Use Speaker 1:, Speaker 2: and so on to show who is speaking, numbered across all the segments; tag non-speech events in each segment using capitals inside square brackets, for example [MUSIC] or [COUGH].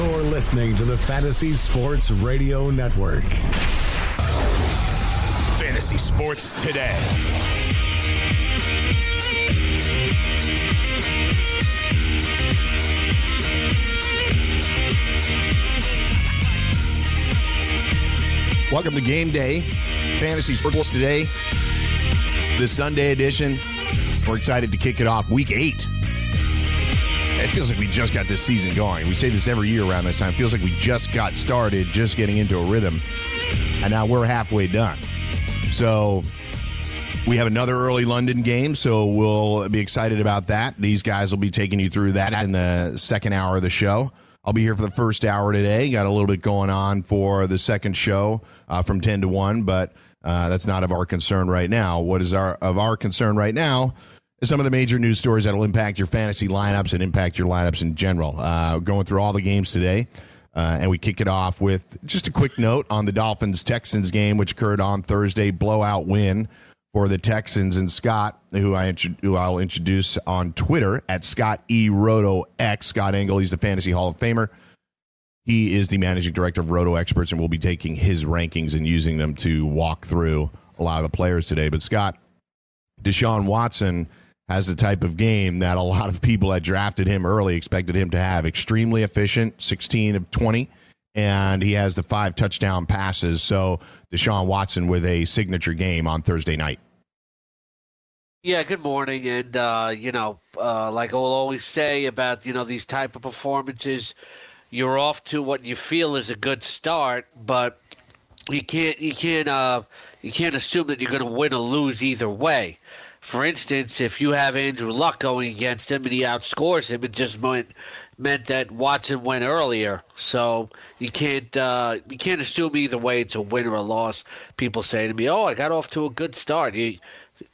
Speaker 1: You're listening to the Fantasy Sports Radio Network.
Speaker 2: Fantasy Sports Today.
Speaker 3: Welcome to Game Day, Fantasy Sports Today, the Sunday edition. We're excited to kick it off. Week eight it feels like we just got this season going. We say this every year around this time. It feels like we just got started, just getting into a rhythm, and now we're halfway done. So we have another early London game, so we'll be excited about that. These guys will be taking you through that in the second hour of the show. I'll be here for the first hour today. Got a little bit going on for the second show uh, from 10 to 1, but uh, that's not of our concern right now. What is our of our concern right now some of the major news stories that will impact your fantasy lineups and impact your lineups in general. Uh, going through all the games today. Uh, and we kick it off with just a quick note on the Dolphins Texans game, which occurred on Thursday. Blowout win for the Texans and Scott, who I who I'll introduce on Twitter at Scott E Roto X. Scott Engel, he's the Fantasy Hall of Famer. He is the managing director of Roto Experts, and we'll be taking his rankings and using them to walk through a lot of the players today. But Scott, Deshaun Watson has the type of game that a lot of people that drafted him early expected him to have. Extremely efficient, 16 of 20, and he has the five touchdown passes. So Deshaun Watson with a signature game on Thursday night.
Speaker 4: Yeah, good morning. And, uh, you know, uh, like I'll always say about, you know, these type of performances, you're off to what you feel is a good start, but you can't, you can't, uh, you can't assume that you're going to win or lose either way. For instance, if you have Andrew Luck going against him and he outscores him, it just meant meant that Watson went earlier. So you can't uh, you can't assume either way it's a win or a loss. People say to me, "Oh, I got off to a good start." You,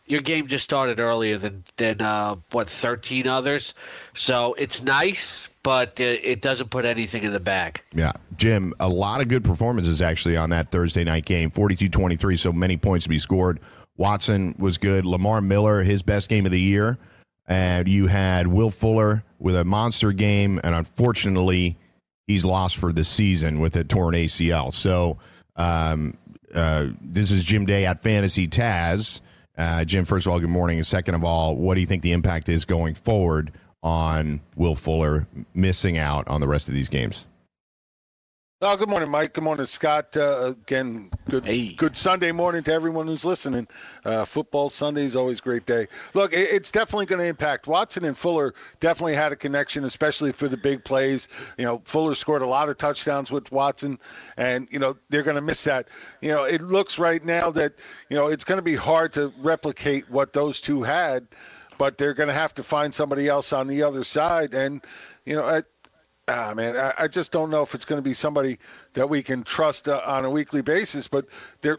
Speaker 4: your game just started earlier than than uh, what thirteen others, so it's nice, but it doesn't put anything in the bag.
Speaker 3: Yeah, Jim, a lot of good performances actually on that Thursday night game. 42-23, so many points to be scored. Watson was good. Lamar Miller, his best game of the year. And you had Will Fuller with a monster game. And unfortunately, he's lost for the season with a torn ACL. So um, uh, this is Jim Day at Fantasy Taz. Uh, Jim, first of all, good morning. And second of all, what do you think the impact is going forward on Will Fuller missing out on the rest of these games?
Speaker 5: Oh, good morning, Mike. Good morning, Scott. Uh, again, good hey. good Sunday morning to everyone who's listening. Uh, football Sunday is always a great day. Look, it, it's definitely going to impact. Watson and Fuller definitely had a connection, especially for the big plays. You know, Fuller scored a lot of touchdowns with Watson, and you know they're going to miss that. You know, it looks right now that you know it's going to be hard to replicate what those two had, but they're going to have to find somebody else on the other side, and you know. At, Ah, man, I, I just don't know if it's going to be somebody that we can trust uh, on a weekly basis. But there,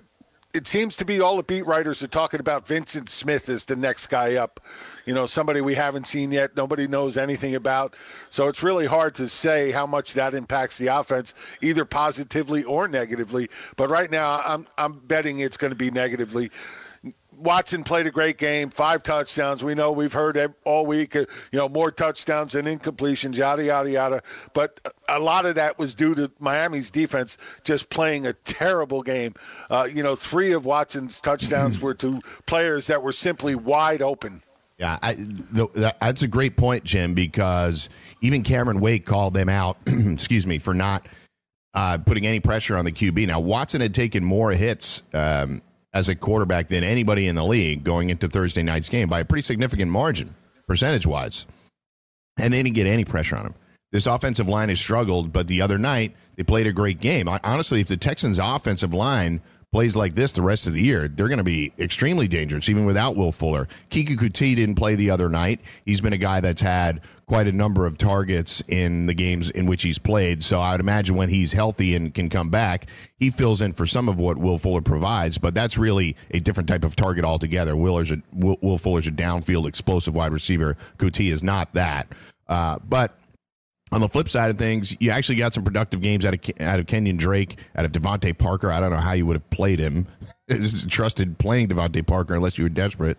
Speaker 5: it seems to be all the beat writers are talking about Vyncint Smith as the next guy up. You know, somebody we haven't seen yet, nobody knows anything about. So it's really hard to say how much that impacts the offense, either positively or negatively. But right now, I'm I'm betting it's going to be negatively. Watson played a great game, five touchdowns. We know we've heard all week, uh, you know, more touchdowns and incompletions, yada, yada, yada. But a lot of that was due to Miami's defense just playing a terrible game. Uh, you know, three of Watson's touchdowns [CLEARS THROAT] were to players that were simply wide open.
Speaker 3: Yeah, I, that's a great point, Jim, because even Cameron Wake called them out, [CLEARS THROAT] excuse me, for not uh, putting any pressure on the QB. Now, Watson had taken more hits um, as a quarterback than anybody in the league going into Thursday night's game by a pretty significant margin, percentage wise. And they didn't get any pressure on him. This offensive line has struggled, but the other night they played a great game. I, honestly, if the Texans' offensive line plays like this the rest of the year, they're going to be extremely dangerous, even without Will Fuller. Keke Coutee didn't play the other night. He's been a guy that's had quite a number of targets in the games in which he's played. So I would imagine when he's healthy and can come back, he fills in for some of what Will Fuller provides. But that's really a different type of target altogether. Willer's a, Will, Will Fuller's a downfield explosive wide receiver. Coutee is not that. Uh, but on the flip side of things, you actually got some productive games out of out of Kenyon Drake, out of DeVante Parker. I don't know how you would have played him, [LAUGHS] trusted playing DeVante Parker unless you were desperate.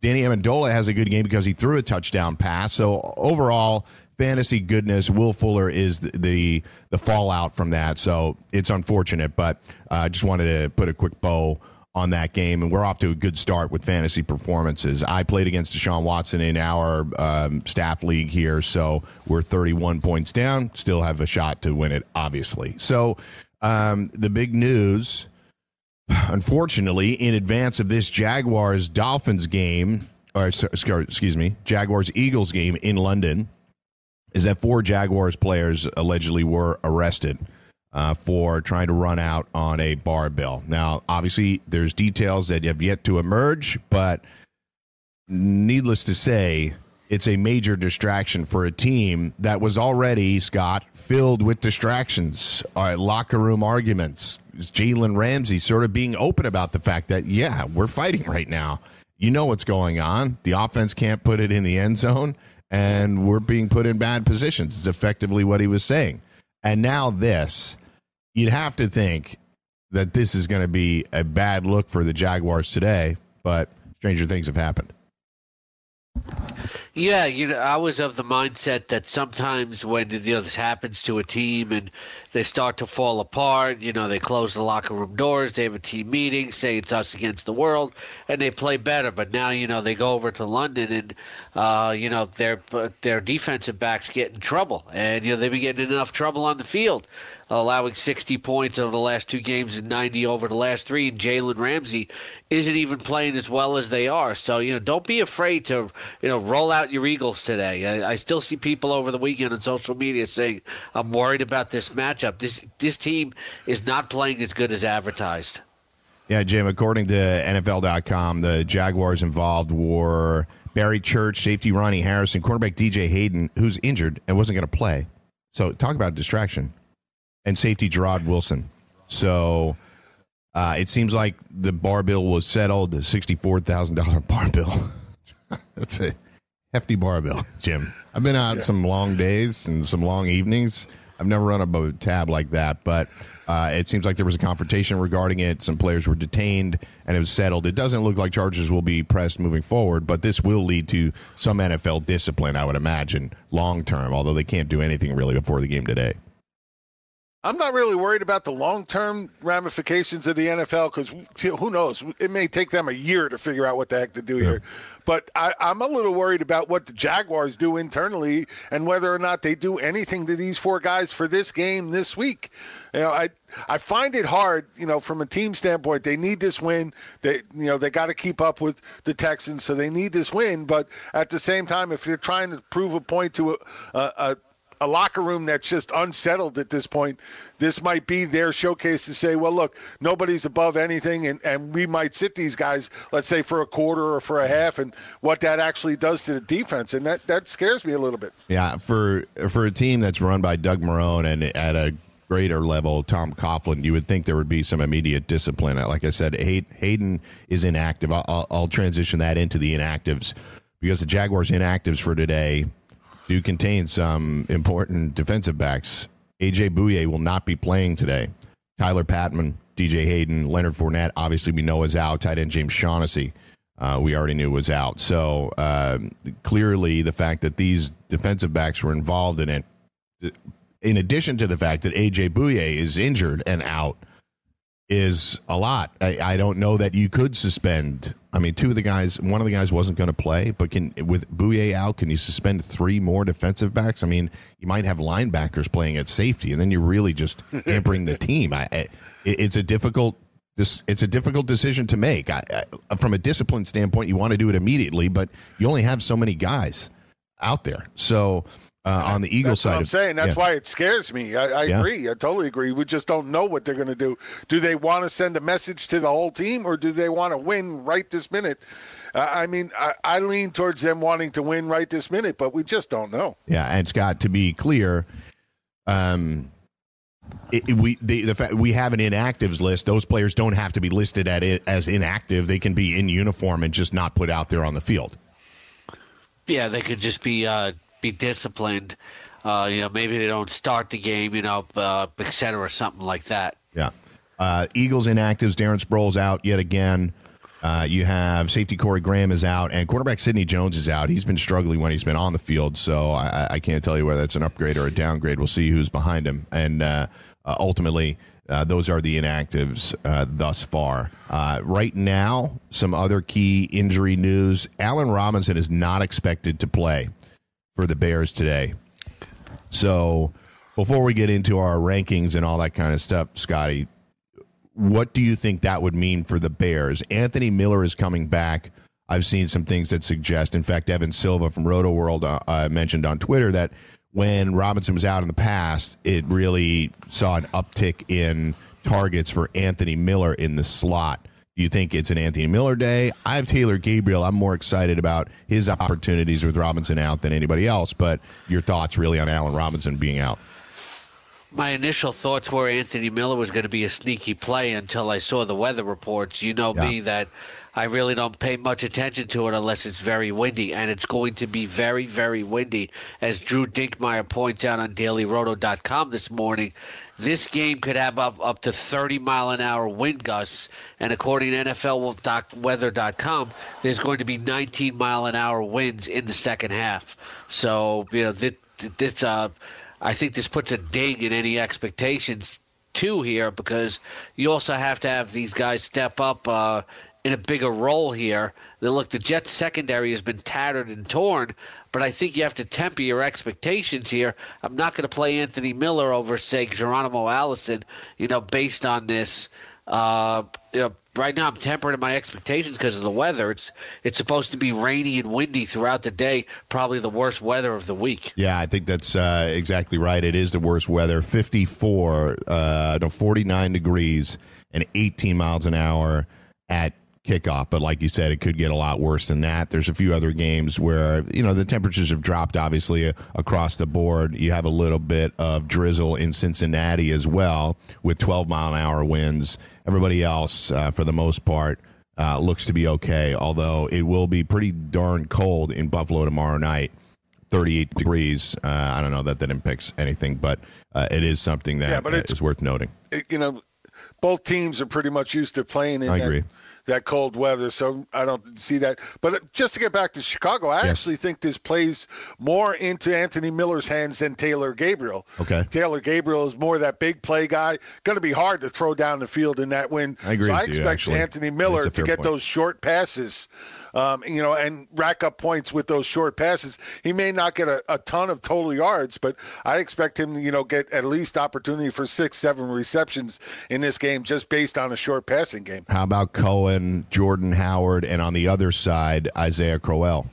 Speaker 3: Danny Amendola has a good game because he threw a touchdown pass. So overall, fantasy goodness. Will Fuller is the the, the fallout from that. So it's unfortunate, but I uh, just wanted to put a quick bow on that game, and we're off to a good start with fantasy performances. I played against Deshaun Watson in our um, staff league here, so we're 31 points down. Still have a shot to win it, obviously. So um, the big news, unfortunately, in advance of this Jaguars Dolphins game, or excuse me, Jaguars Eagles game in London, is that four Jaguars players allegedly were arrested uh, for trying to run out on a barbell. Now, obviously, there's details that have yet to emerge, but needless to say, it's a major distraction for a team that was already, Scott, filled with distractions, uh, locker room arguments. Jalen Ramsey sort of being open about the fact that, yeah, we're fighting right now. You know what's going on. The offense can't put it in the end zone, and we're being put in bad positions. It's effectively what he was saying. And now this you'd have to think that this is going to be a bad look for the Jaguars today, but stranger things have happened.
Speaker 4: Yeah, you know, I was of the mindset that sometimes when you know this happens to a team and they start to fall apart, you know, they close the locker room doors, they have a team meeting, say it's us against the world, and they play better. But now, you know, they go over to London and, uh, you know, their their defensive backs get in trouble, and you know they've been getting enough trouble on the field allowing 60 points over the last two games and 90 over the last three. And Jalen Ramsey isn't even playing as well as they are. So, you know, don't be afraid to, you know, roll out your Eagles today. I, I still see people over the weekend on social media saying, I'm worried about this matchup. This, this team is not playing as good as advertised.
Speaker 3: Yeah, Jim, according to NFL.com, the Jaguars involved were Barry Church, safety Ronnie Harrison, cornerback DJ Hayden, who's injured and wasn't going to play. So talk about distraction and safety Jarrod Wilson. So uh, it seems like the bar bill was settled, the sixty-four thousand dollar [LAUGHS] bar bill. That's a hefty bar bill, Jim. I've been out yeah. some long days and some long evenings. I've never run up a tab like that, but uh, it seems like there was a confrontation regarding it. Some players were detained, and it was settled. It doesn't look like charges will be pressed moving forward, but this will lead to some NFL discipline, I would imagine, long term. Although they can't do anything really before the game today.
Speaker 5: I'm not really worried about the long term ramifications of the NFL because who knows? It may take them a year to figure out what the heck to do yeah. here. But I, am a little worried about what the Jaguars do internally and whether or not they do anything to these four guys for this game this week. You know, I I find it hard. You know, from a team standpoint, they need this win. They you know they got to keep up with the Texans, so they need this win. But at the same time, if you're trying to prove a point to a, a, a a locker room that's just unsettled at this point. This might be their showcase to say, well, look, nobody's above anything, and, and we might sit these guys, let's say, for a quarter or for a half, and what that actually does to the defense. And that, that scares me a little bit.
Speaker 3: Yeah, for for a team that's run by Doug Marrone and at a greater level, Tom Coughlin, you would think there would be some immediate discipline. Like I said, Hayden is inactive. I'll, I'll transition that into the inactives because the Jaguars' inactives for today – do contain some important defensive backs. AJ Bouye will not be playing today. Tyler Patmon, DJ Hayden, Leonard Fournette, obviously we know is out. Tight end James Shaughnessy, uh, we already knew was out. So uh, clearly, the fact that these defensive backs were involved in it, in addition to the fact that AJ Bouye is injured and out, is a lot. I, I, don't know that you could suspend. I mean, two of the guys, one of the guys wasn't going to play, but can with Bouye out, can you suspend three more defensive backs? I mean, you might have linebackers playing at safety, and then you're really just [LAUGHS] hampering the team. I, I, it's a difficult. This it's a difficult decision to make. I, from a discipline standpoint, you want to do it immediately, but you only have so many guys out there. So uh, on the Eagles
Speaker 5: side.
Speaker 3: I'm
Speaker 5: saying that's yeah. why it scares me. I, I yeah. agree. I totally agree. We just don't know what they're going to do. Do they want to send a message to the whole team, or do they want to win right this minute? Uh, I mean, I, I, lean towards them wanting to win right this minute, but we just don't know.
Speaker 3: Yeah, and Scott, to be clear, um, it, it, we the, the fact we have an inactives list. Those players don't have to be listed at it as inactive. They can be in uniform and just not put out there on the field.
Speaker 4: Yeah, they could just be uh, be disciplined. Uh, you know, maybe they don't start the game. You know, uh, et cetera, or something like that.
Speaker 3: Yeah. Uh, Eagles inactives. Darren Sproles out yet again. Uh, you have safety Corey Graham is out, and quarterback Sidney Jones is out. He's been struggling when he's been on the field, so I, I can't tell you whether it's an upgrade or a downgrade. We'll see who's behind him, and uh, uh, ultimately, uh, those are the inactives uh, thus far. Uh, right now, some other key injury news: Allen Robinson is not expected to play for the Bears today. So, before we get into our rankings and all that kind of stuff, Scotty, what do you think that would mean for the Bears? Anthony Miller is coming back. I've seen some things that suggest, in fact, Evan Silva from Roto World uh, uh, mentioned on Twitter that when Robinson was out in the past, it really saw an uptick in targets for Anthony Miller in the slot. You think it's an Anthony Miller day? I have Taylor Gabriel. I'm more excited about his opportunities with Robinson out than anybody else. But your thoughts really on Allen Robinson being out?
Speaker 4: my initial thoughts were Anthony Miller was going to be a sneaky play until I saw the weather reports. You know yeah. me that I really don't pay much attention to it unless it's very windy, and it's going to be very, very windy. As Drew Dinkmeyer points out on DailyRoto.com this morning, this game could have up, up to 30 mile an hour wind gusts, and according to NFLweather.com, there's going to be 19 mile an hour winds in the second half. So you know this, this uh, I think this puts a ding in any expectations too here because you also have to have these guys step up uh, in a bigger role here. Look, the Jets secondary has been tattered and torn, but I think you have to temper your expectations here. I'm not going to play Anthony Miller over, say, Geronimo Allison, you know, based on this. Uh, you know, right now I'm tempering my expectations because of the weather. It's it's supposed to be rainy and windy throughout the day, probably the worst weather of the week.
Speaker 3: Yeah, I think that's uh, exactly right. It is the worst weather. 54, uh, no, 49 degrees and 18 miles an hour at kickoff. But like you said, it could get a lot worse than that. There's a few other games where, you know, the temperatures have dropped, obviously, uh, across the board. You have a little bit of drizzle in Cincinnati as well with 12 mile an hour winds. Everybody else, uh, for the most part, uh, looks to be okay, although it will be pretty darn cold in Buffalo tomorrow night. 38 degrees. Uh, I don't know that that impacts anything, but uh, it is something that yeah, but is worth noting.
Speaker 5: It, you know, both teams are pretty much used to playing in
Speaker 3: I agree.
Speaker 5: That, cold weather. So I don't see that. But just to get back to Chicago, I yes. actually think this plays more into Anthony Miller's hands than Taylor Gabriel.
Speaker 3: Okay.
Speaker 5: Taylor Gabriel is more that big play guy. Going to be hard to throw down the field in that wind.
Speaker 3: I agree.
Speaker 5: So
Speaker 3: I
Speaker 5: expect
Speaker 3: you,
Speaker 5: Anthony Miller to get point. those short passes um, you know, and rack up points with those short passes. He may not get a, a ton of total yards, but I expect him, you know, get at least opportunity for six, seven receptions in this game just based on a short passing game.
Speaker 3: How about Cohen, Jordan Howard, and on the other side, Isaiah Crowell?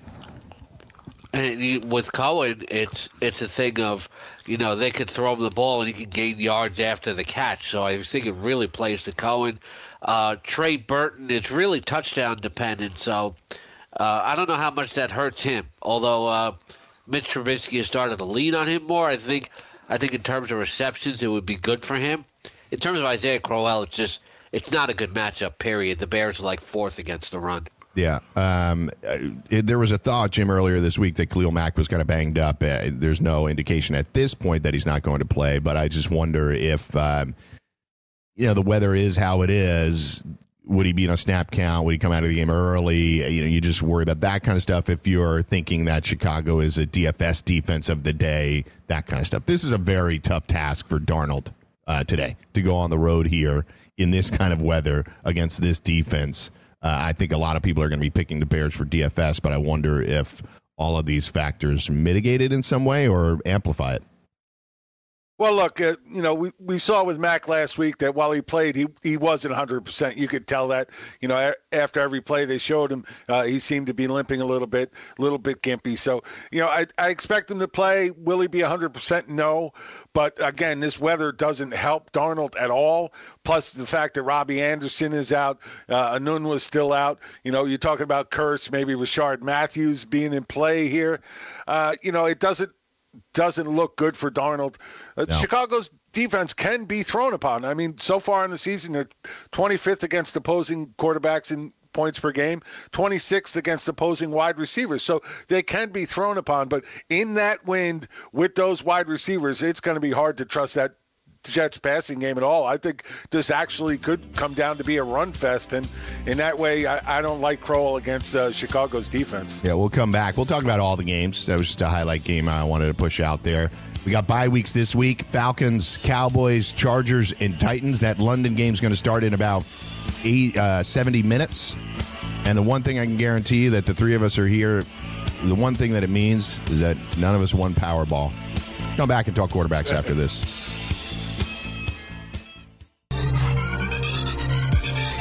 Speaker 4: And with Cohen, it's it's a thing of, you know, they could throw him the ball and he can gain yards after the catch. So I think it really plays to Cohen. Uh, Trey Burton is really touchdown dependent, so uh, I don't know how much that hurts him. Although uh, Mitch Trubisky has started to lean on him more, I think I think in terms of receptions, it would be good for him. In terms of Isaiah Crowell, it's just it's not a good matchup. Period. The Bears are like fourth against the run.
Speaker 3: Yeah. Um, it, there was a thought, Jim, earlier this week that Khalil Mack was kind of banged up. Uh, there's no indication at this point that he's not going to play, but I just wonder if um, you know the weather is how it is. Would he be in a snap count? Would he come out of the game early? You know you just worry about that kind of stuff if you're thinking that chicago is a dfs defense of the day that kind of stuff. This is a very tough task for darnold uh, today to go on the road here in this kind of weather against this defense. Uh, i think a lot of people are going to be picking the bears for dfs but i wonder if all of these factors mitigate it in some way or amplify it
Speaker 5: Well, look, uh, you know, we, we saw with Mack last week that while he played, he, he wasn't 100%. You could tell that, you know, a- after every play they showed him, uh, he seemed to be limping a little bit, a little bit gimpy. So, you know, I, I expect him to play. Will he be 100%? No. But again, this weather doesn't help Darnold at all. Plus the fact that Robbie Anderson is out, uh, Enunwa's still out. You know, you're talking about Kearse, maybe Rishard Matthews being in play here. Uh, you know, it doesn't doesn't look good for Darnold. Uh, no. Chicago's defense can be thrown upon. I mean, so far in the season, they're 25th against opposing quarterbacks in points per game, 26th against opposing wide receivers. So they can be thrown upon. But in that wind with those wide receivers, it's going to be hard to trust that Jets passing game at all. I think this actually could come down to be a run fest, and in that way, I, I don't like Crowell against uh, Chicago's defense.
Speaker 3: Yeah, we'll come back. We'll talk about all the games. That was just a highlight game I wanted to push out there. We got bye weeks this week: Falcons, Cowboys, Chargers, and Titans. That London game is going to start in about eight, uh, 70 minutes. And the one thing I can guarantee you that the three of us are here, the one thing that it means is that none of us won Powerball. Come back and talk quarterbacks after this.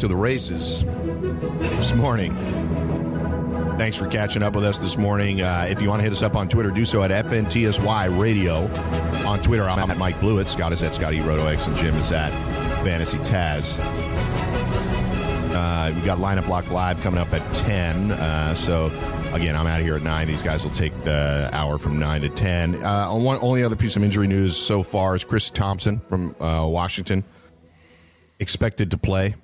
Speaker 3: To the races this morning. Thanks for catching up with us this morning. Uh, if you want to hit us up on Twitter, do so at FNTSY Radio. On Twitter, I'm at Mike Blewitt. Scott is at Scotty RotoX, and Jim is at Fantasy Taz. Uh, we got lineup block live coming up at 10. Uh, so, again, I'm out of here at 9. These guys will take the hour from 9 to 10. Uh, one, only other piece of injury news so far is Chris Thompson from uh, Washington expected to play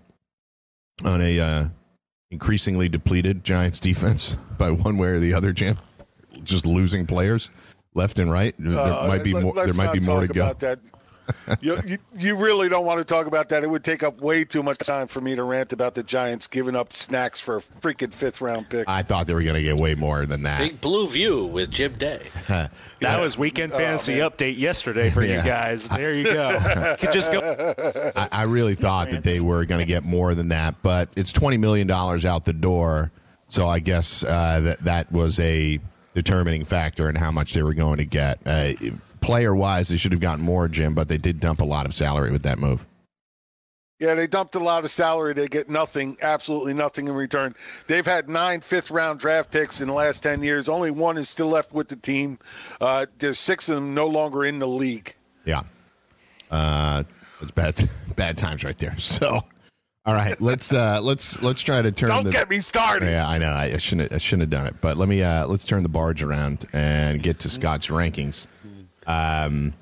Speaker 3: on a uh, increasingly depleted Giants defense [LAUGHS] by one way or the other, Jim. Just losing players left and right. There uh, might be more. There might be more to go.
Speaker 5: That you, you, you really don't want to talk about that. It would take up way too much time for me to rant about the Giants giving up snacks for a freaking fifth round pick.
Speaker 3: I thought they were going to get way more than that.
Speaker 4: Big Blue View with Jim Day. [LAUGHS]
Speaker 6: that yeah. was weekend oh, fantasy oh, update yesterday for yeah. you guys. There you go. [LAUGHS] you just go.
Speaker 3: I, I really thought that they were going to get more than that, but it's twenty million dollars out the door. So I guess uh, that that was a determining factor in how much they were going to get. Uh, player wise, they should have gotten more, Jim, but they did dump a lot of salary with that move.
Speaker 5: Yeah, they dumped a lot of salary. They get nothing, absolutely nothing in return. They've had nine fifth round draft picks in the last 10 years. Only one is still left with the team. Uh, there's six of them no longer in the league.
Speaker 3: Yeah. Uh, it's bad, [LAUGHS] bad times right there. So, all right, let's uh, let's let's try to turn.
Speaker 5: Don't
Speaker 3: the,
Speaker 5: get me started.
Speaker 3: Yeah, I know. I, shouldn't. I shouldn't have done it. But let me. Uh, let's turn the barge around and get to Scott's rankings. Um,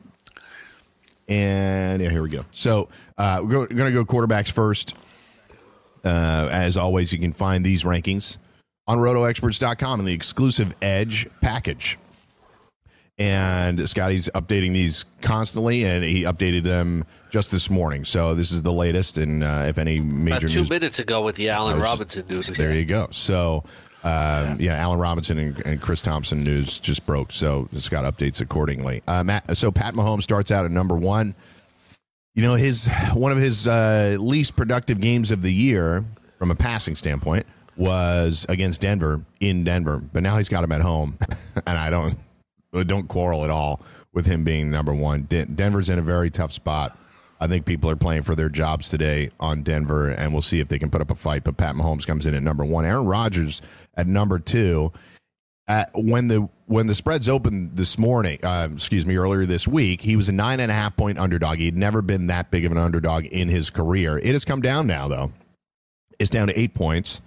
Speaker 3: and yeah, here we go. So uh, we're going to go quarterbacks first. Uh, as always, you can find these rankings on rotoexperts.com in the exclusive Edge package. And Scotty's updating these constantly, and he updated them just this morning. So this is the latest, and uh, if any major
Speaker 4: About two
Speaker 3: news,
Speaker 4: minutes ago with the Allen Robinson news.
Speaker 3: There you go. So um, yeah, Allen Robinson and, and, Chris Thompson news just broke, so it's got updates accordingly. Uh, Matt, so Pat Mahomes starts out at number one. You know, his one of his uh, least productive games of the year from a passing standpoint was against Denver in Denver, but now he's got him at home, [LAUGHS] and I don't don't quarrel at all with him being number one. Denver's in a very tough spot. I think people are playing for their jobs today on Denver, and we'll see if they can put up a fight. But Pat Mahomes comes in at number one. Aaron Rodgers at number two. Uh, when the when the spreads opened this morning, uh, excuse me, earlier this week, he was a nine and a half point underdog. He'd never been that big of an underdog in his career. It has come down now, though. It's down to eight points.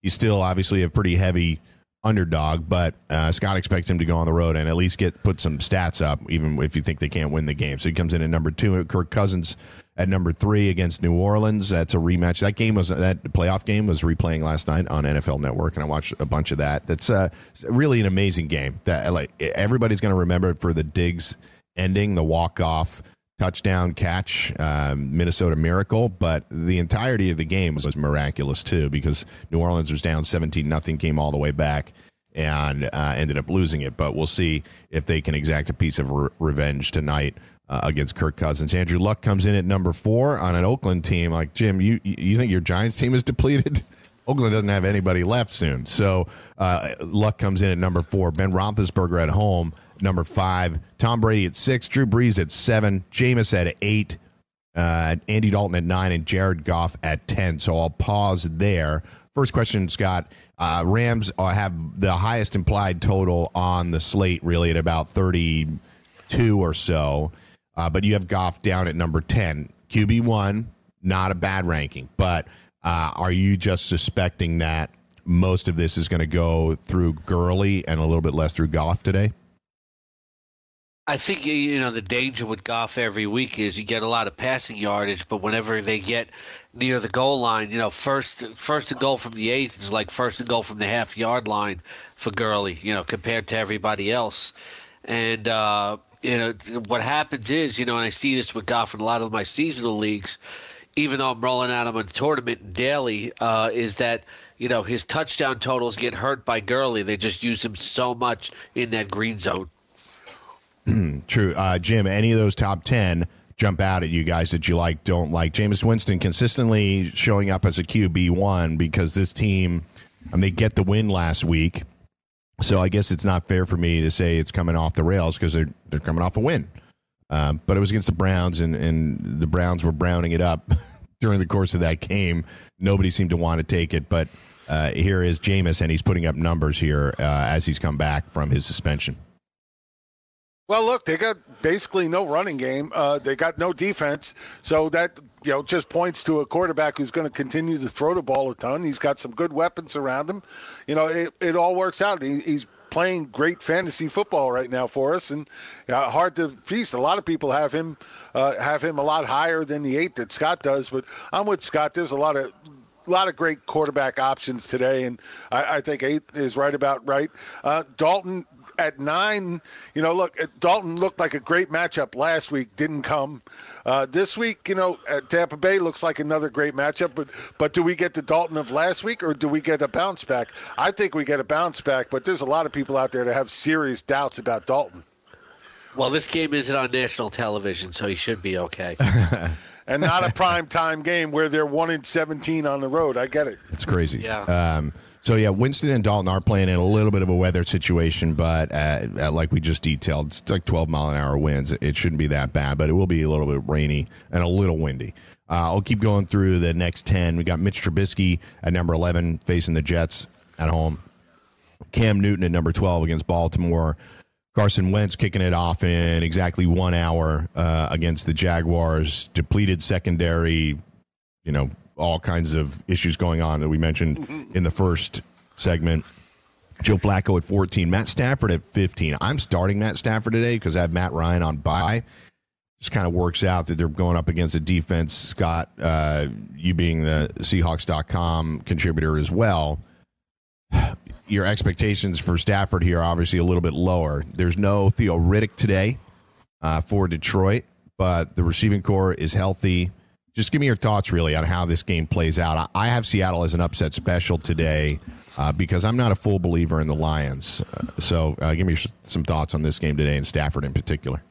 Speaker 3: He's still obviously a pretty heavy underdog, but uh, Scott expects him to go on the road and at least get put some stats up, even if you think they can't win the game. So he comes in at number two. Kirk Cousins at number three against New Orleans. That's a rematch. That game was that playoff game was replaying last night on NFL Network, and I watched a bunch of that. That's uh, really an amazing game. That like everybody's going to remember it for the Diggs ending, the walk off touchdown catch, um, Minnesota Miracle, but the entirety of the game was, miraculous too because New Orleans was down 17 nothing, came all the way back and uh, ended up losing it. But we'll see if they can exact a piece of re- revenge tonight. Uh, against Kirk Cousins, Andrew Luck comes in at number four on an Oakland team. Like Jim, you you think your Giants team is depleted? [LAUGHS] Oakland doesn't have anybody left soon, so uh, Luck comes in at number four. Ben Roethlisberger at home number five. Tom Brady at six. Drew Brees at seven. Jameis at eight. Uh, Andy Dalton at nine. And Jared Goff at 10. So I'll pause there. First question, Scott. Uh, Rams have the highest implied total on the slate, really, at about 32 or so. Uh, but you have Goff down at number 10. QB1, not a bad ranking. But uh, are you just suspecting that most of this is going to go through Gurley and a little bit less through Goff today?
Speaker 4: I think you know the danger with Goff every week is you get a lot of passing yardage, but whenever they get near the goal line, you know, first first and goal from the eighth is like first and goal from the half yard line for Gurley, you know, compared to everybody else. And uh, you know what happens is, you know, and I see this with Goff in a lot of my seasonal leagues, even though I'm rolling out him on tournament daily, uh, is that you know his touchdown totals get hurt by Gurley. They just use him so much in that green zone. [CLEARS THROAT]
Speaker 3: True. Uh, Jim, any of those top 10 jump out at you guys that you like, don't like? Jameis Winston consistently showing up as a QB1 because this team, mean, they get the win last week. So I guess it's not fair for me to say it's coming off the rails because they're, they're coming off a win. Um, but it was against the Browns, and, and the Browns were browning it up [LAUGHS] during the course of that game. Nobody seemed to want to take it, but uh, here is Jameis, and he's putting up numbers here uh, as he's come back from his suspension.
Speaker 5: Well, look, they got basically no running game. Uh, they got no defense, so that you know just points to a quarterback who's going to continue to throw the ball a ton. He's got some good weapons around him. You know, it, it all works out. He, he's playing great fantasy football right now for us, and uh, hard to feast. A lot of people have him uh, have him a lot higher than the eight that Scott does, but I'm with Scott. There's a lot of a lot of great quarterback options today, and I, I think eight is right about right. Uh, Dalton at nine, you know, look, Dalton looked like a great matchup last week, didn't come. Uh, this week, you know, at Tampa Bay looks like another great matchup, but but do we get the Dalton of last week or do we get a bounce back? I think we get a bounce back, but there's a lot of people out there that have serious doubts about Dalton.
Speaker 4: Well, this game isn't on national television, so he should be okay. [LAUGHS]
Speaker 5: and not a prime time game where they're one in seventeen on the road. I get it.
Speaker 3: It's crazy.
Speaker 4: Yeah.
Speaker 3: Um, so yeah, Winston and Dalton are playing in a little bit of a weather situation, but uh, uh, like we just detailed, it's like 12 mile an hour winds. It shouldn't be that bad, but it will be a little bit rainy and a little windy. Uh, I'll keep going through the next 10. We got Mitch Trubisky at number 11 facing the Jets at home. Cam Newton at number 12 against Baltimore. Carson Wentz kicking it off in exactly one hour uh, against the Jaguars. Depleted secondary, you know, all kinds of issues going on that we mentioned in the first segment. Joe Flacco at 14, Matt Stafford at 15. I'm starting Matt Stafford today because I have Matt Ryan on bye. Just kind of works out that they're going up against a defense. Scott, uh, you being the Seahawks.com contributor as well, your expectations for Stafford here are obviously a little bit lower. There's no Theo Riddick today uh, for Detroit, but the receiving corps is healthy just give me your thoughts really on how this game plays out. I have Seattle as an upset special today uh, because I'm not a full believer in the Lions. Uh, so uh, give me some thoughts on this game today and Stafford in particular.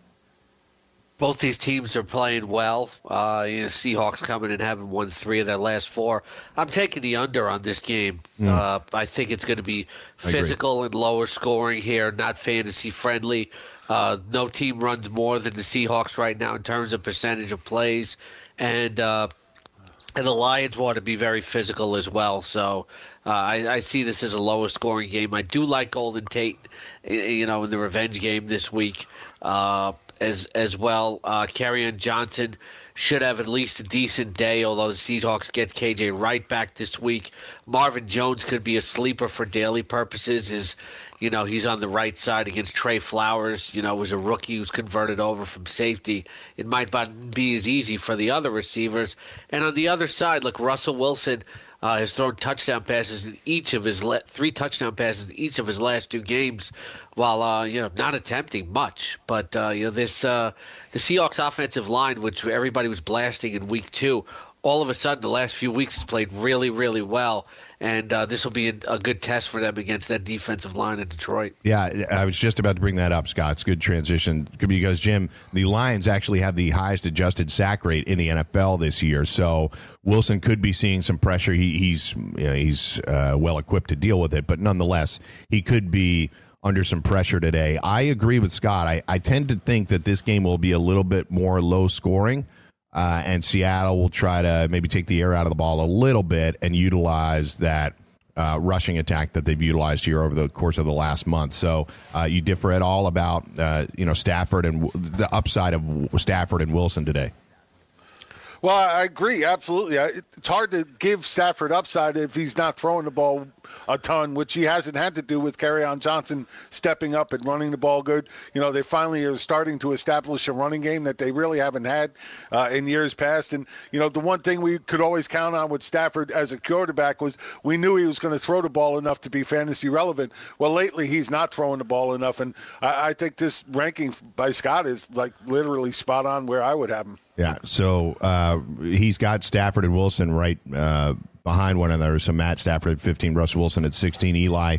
Speaker 4: Both these teams are playing well. Uh, you know, Seahawks coming and having won three of their last four. I'm taking the under on this game. Mm. I think it's going to be physical and lower scoring here, not fantasy friendly. Uh, no team runs more than the Seahawks right now in terms of percentage of plays. And uh, and the Lions want to be very physical as well. So uh, I, I, see this as a lower scoring game. I do like Golden Tate, you know, in the revenge game this week uh, as as well. Uh, Johnson should have at least a decent day, although the Seahawks get KJ Wright back this week. Marvin Jones could be a sleeper for daily purposes. Is you know, he's on the right side against Tre Flowers. You know, was a rookie who's converted over from safety. It might not be as easy for the other receivers. And on the other side, look, Russell Wilson uh, has thrown touchdown passes in each of his le- three touchdown passes in each of his last two games, while uh, you know not attempting much. But uh, you know this uh, the Seahawks offensive line, which everybody was blasting in week two, all of a sudden the last few weeks has played really, really well and uh, this will be a, a, good test for them against that defensive line in Detroit.
Speaker 3: Yeah, I was just about to bring that up, Scott. It's good transition because Jim, the Lions actually have the highest adjusted sack rate in the NFL this year, so Wilson could be seeing some pressure. He, he's you know, he's uh, well equipped to deal with it, but nonetheless, he could be under some pressure today. I agree with Scott. I, I tend to think that this game will be a little bit more low scoring. Uh, and Seattle will try to maybe take the air out of the ball a little bit and utilize that uh, rushing attack that they've utilized here over the course of the last month. So uh, you differ at all about uh, you know Stafford and the upside of Stafford and Wilson today.
Speaker 5: Well, I agree absolutely. It's hard to give Stafford upside if he's not throwing the ball a ton, which he hasn't had to do with Kerryon Johnson stepping up and running the ball good. You know, they finally are starting to establish a running game that they really haven't had uh, in years past. And you know, the one thing we could always count on with Stafford as a quarterback was we knew he was going to throw the ball enough to be fantasy relevant. Well, lately he's not throwing the ball enough, and I, I think this ranking by Scott is like literally spot on where I would have him.
Speaker 3: Yeah. So uh, he's got Stafford and Wilson right uh, behind one another. So Matt Stafford at 15, Russell Wilson at 16, Eli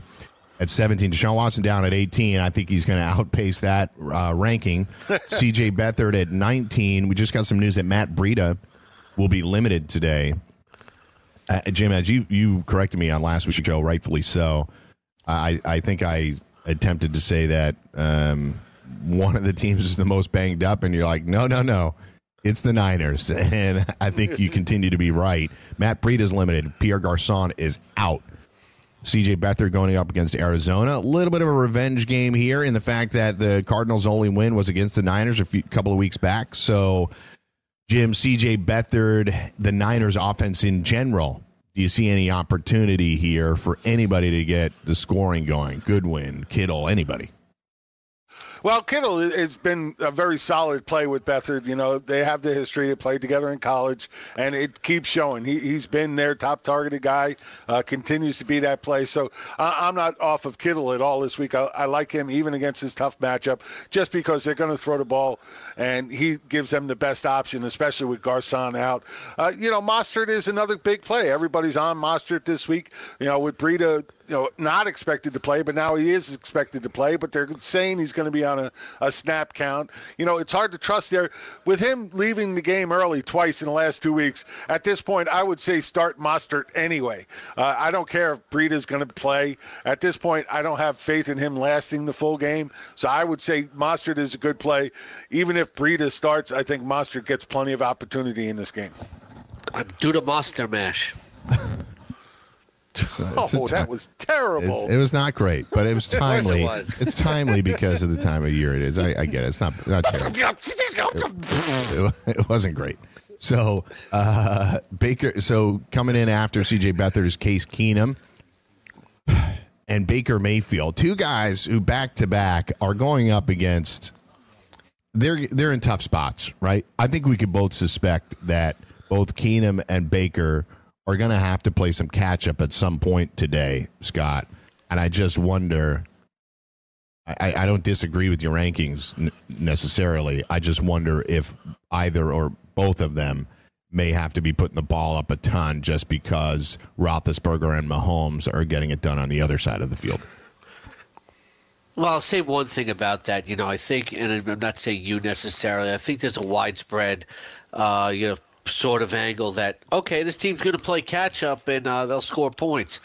Speaker 3: at 17, Deshaun Watson down at 18. I think he's going [LAUGHS] to outpace that uh, ranking. [LAUGHS] CJ Beathard at 19. We just got some news that Matt Breida will be limited today. Uh, Jim, as you, you corrected me on last week's show, rightfully so. I, I think I attempted to say that um, one of the teams is the most banged up, and you're like, no, no, no. It's the Niners, [LAUGHS] and I think you continue to be right. Matt Breida is limited. Pierre Garcon is out. CJ Beathard going up against Arizona. A little bit of a revenge game here in the fact that the Cardinals' only win was against the Niners a few, couple of weeks back. So, Jim, CJ Beathard, the Niners' offense in general, do you see any opportunity here for anybody to get the scoring going? Goodwin, Kittle, anybody?
Speaker 5: Well, Kittle has been a very solid play with Beathard. You know, they have the history. They played together in college, and it keeps showing. He, he's been their top targeted guy, uh, continues to be that play. So I, am not off of Kittle at all this week. I, I, like him even against his tough matchup, just because they're going to throw the ball, and he gives them the best option, especially with Garcon out. Uh, you know, Mostert is another big play. Everybody's on Mostert this week. You know, with Breida you know, not expected to play, but now he is expected to play. But they're saying he's going to be on a, a snap count. You know, it's hard to trust there. With him leaving the game early twice in the last two weeks, at this point, I would say start Mostert anyway. Uh, I don't care if Breida's going to play. At this point, I don't have faith in him lasting the full game. So I would say Mostert is a good play. Even if Breida starts, I think Mostert gets plenty of opportunity in this game.
Speaker 4: Do the monster mash.
Speaker 5: It's, it's oh, that was terrible.
Speaker 3: it was not great, but it was [LAUGHS] timely. it was. It's timely because of the time of year it is. I, I get it. It's not not [LAUGHS] terrible. It, it, wasn't great. So uh, Baker. So coming in after C.J. Beathard is Case Keenum [SIGHS] and Baker Mayfield, two guys who back to back are going up against. They're they're in tough spots, right? I think we could both suspect that both Keenum and Baker are going to have to play some catch up at some point today, Scott. And I just wonder. I, I don't disagree with your rankings necessarily. I just wonder if either or both of them may have to be putting the ball up a ton just because Roethlisberger and Mahomes are getting it done on the other side of the field.
Speaker 4: Well, I'll say one thing about that. You know, I think, and I'm not saying you necessarily. I think there's a widespread, uh, you know, sort of angle that okay, this team's going to play catch up and uh, they'll score points.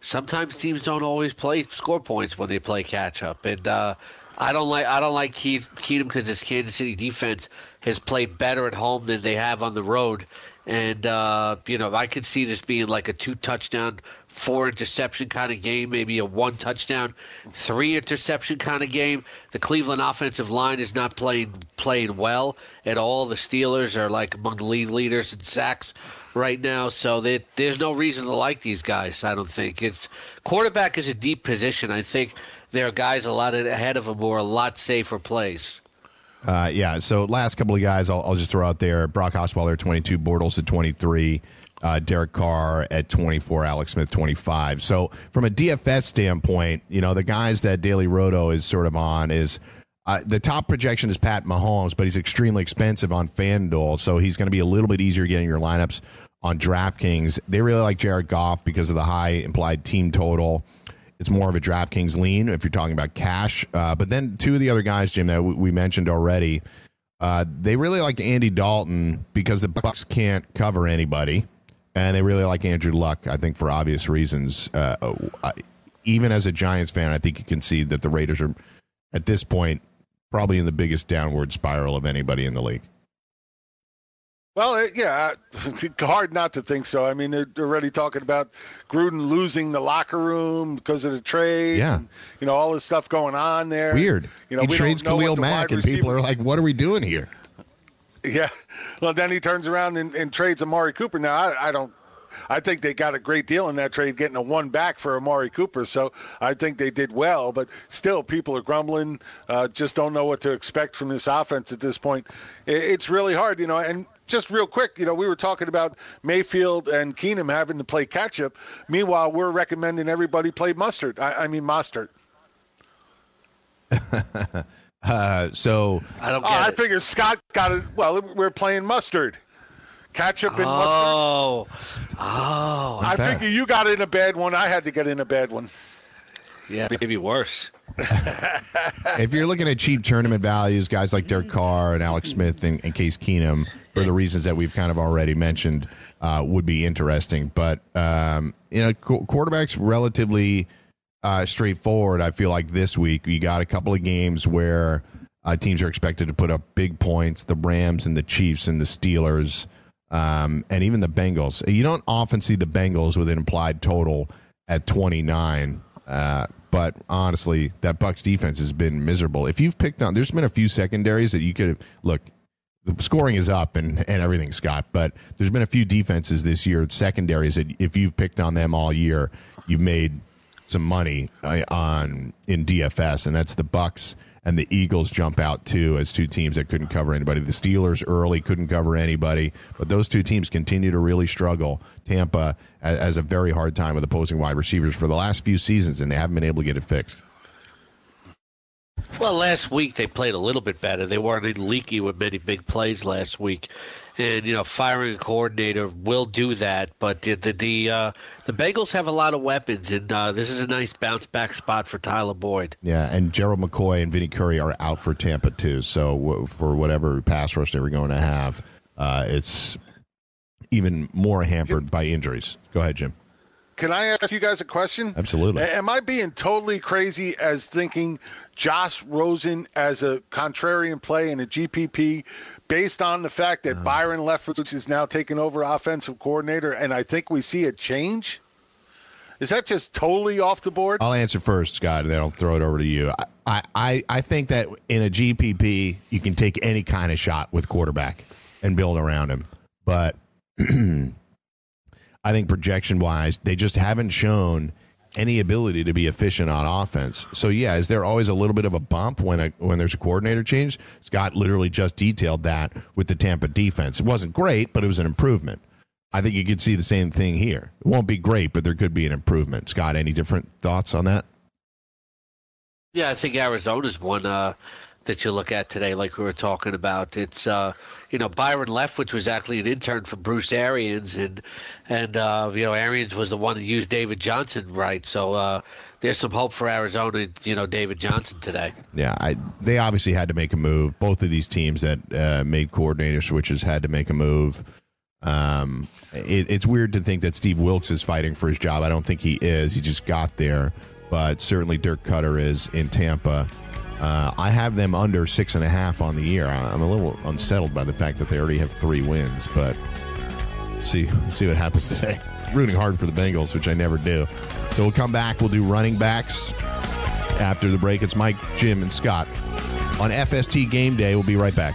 Speaker 4: Sometimes teams don't always play score points when they play catch up, and uh, I don't like I don't like Keenum because his Kansas City defense has played better at home than they have on the road, and uh, you know I could see this being like a two touchdown, four interception kind of game, maybe a one touchdown, three interception kind of game. The Cleveland offensive line is not playing playing well at all. The Steelers are like among the lead leaders in sacks right now, so they, there's no reason to like these guys. I don't think it's quarterback is a deep position. I think there are guys a lot ahead of them who are a lot safer plays.
Speaker 3: Uh, yeah. So last couple of guys, I'll, I'll, just throw out there: Brock Osweiler, twenty-two, Bortles at twenty-three, uh, Derek Carr at twenty-four, Alex Smith twenty-five. So from a DFS standpoint, you know the guys that Daily Roto is sort of on is. Uh, the top projection is Pat Mahomes, but he's extremely expensive on FanDuel, so he's going to be a little bit easier getting your lineups on DraftKings. They really like Jared Goff because of the high implied team total it's more of a DraftKings lean if you're talking about cash. Uh, but then two of the other guys, Jim, that we mentioned already, uh, they really like Andy Dalton because the Bucs can't cover anybody, and they really like Andrew Luck. I think for obvious reasons. Uh, I, even as a Giants fan, I think you can see that the Raiders are at this point probably in the biggest downward spiral of anybody in the league.
Speaker 5: Well, yeah, [LAUGHS] hard not to think so. I mean, they're already talking about Gruden losing the locker room because of the trades.
Speaker 3: Yeah,
Speaker 5: and, you know all this stuff going on there.
Speaker 3: Weird. You know, he trades Khalil Mack, and people are like, "What are we doing here?"
Speaker 5: Yeah. Well, then he turns around and, and trades Amari Cooper. Now, I, I don't I think they got a great deal in that trade, getting a one back for Amari Cooper. So I think they did well, but still, people are grumbling. Uh, just don't know what to expect from this offense at this point. It's really hard, you know. And just real quick, you know, we were talking about Mayfield and Keenum having to play catch up. Meanwhile, we're recommending everybody play Mustard. I, I mean, Mustard. [LAUGHS]
Speaker 3: uh, so
Speaker 4: I don't.
Speaker 5: Oh, I figure Scott got it. Well, we're playing Mustard. Ketchup and
Speaker 4: oh.
Speaker 5: mustard.
Speaker 4: Oh, Oh.
Speaker 5: I figure you got in a bad one. I had to get in a bad one.
Speaker 4: Yeah, maybe worse. [LAUGHS]
Speaker 3: if you're looking at cheap tournament values, guys like Derek Carr and Alex Smith and, and Case Keenum, for the reasons that we've kind of already mentioned, uh, would be interesting. But um, you know, qu- quarterbacks relatively uh, straightforward. I feel like this week you got a couple of games where uh, teams are expected to put up big points. The Rams and the Chiefs and the Steelers um, and even the Bengals. You don't often see the Bengals with an implied total at 29. Uh, but honestly, that Bucs defense has been miserable. If you've picked on, there's been a few secondaries that you could look. The scoring is up and, and everything, Scott. But there's been a few defenses this year, secondaries that if you've picked on them all year, you've made some money uh, on in DFS, and that's the Bucs and the Eagles jump out too as two teams that couldn't cover anybody. The Steelers early couldn't cover anybody, but those two teams continue to really struggle. Tampa has a very hard time with opposing wide receivers for the last few seasons, and they haven't been able to get it fixed.
Speaker 4: Well, last week they played a little bit better. They weren't leaky with many big plays last week, and you know, firing a coordinator will do that. But the the the, uh, the Bengals have a lot of weapons, and uh, this is a nice bounce back spot for Tyler Boyd.
Speaker 3: Yeah, and Gerald McCoy and Vinny Curry are out for Tampa too. So w- for whatever pass rush they were going to have, uh, it's even more hampered by injuries. Go ahead, Jim.
Speaker 5: Can I ask you guys a question?
Speaker 3: Absolutely.
Speaker 5: Am I being totally crazy as thinking Josh Rosen as a contrarian play in a GPP based on the fact that uh, Byron Leftwich is now taking over offensive coordinator and I think we see a change? Is that just totally off the board?
Speaker 3: I'll answer first, Scott, and then I'll throw it over to you. I, I, I think that in a GPP, you can take any kind of shot with quarterback and build around him. But [CLEARS THROAT] I think projection wise, they just haven't shown any ability to be efficient on offense. So yeah, is there always a little bit of a bump when a when there's a coordinator change? Scott literally just detailed that with the Tampa defense. It wasn't great, but it was an improvement. I think you could see the same thing here. It won't be great, but there could be an improvement. Scott, any different thoughts on that?
Speaker 4: Yeah, I think Arizona's one uh, that you look at today, like we were talking about. It's uh, you know, Byron Leftwich was actually an intern for Bruce Arians, and and uh, you know, Arians was the one that used David Johnson right. So uh, there's some hope for Arizona. You know, David Johnson today.
Speaker 3: Yeah, I, they obviously had to make a move. Both of these teams that uh, made coordinator switches had to make a move. Um, it, it's weird to think that Steve Wilks is fighting for his job. I don't think he is. He just got there, but certainly Dirk Koetter is in Tampa. Uh, I have them under six and a half on the year. I'm a little unsettled by the fact that they already have three wins, but see see what happens today. [LAUGHS] Rooting hard for the Bengals, which I never do. So we'll come back. We'll do running backs after the break. It's Mike, Jim, and Scott on FST Game Day. We'll be right back.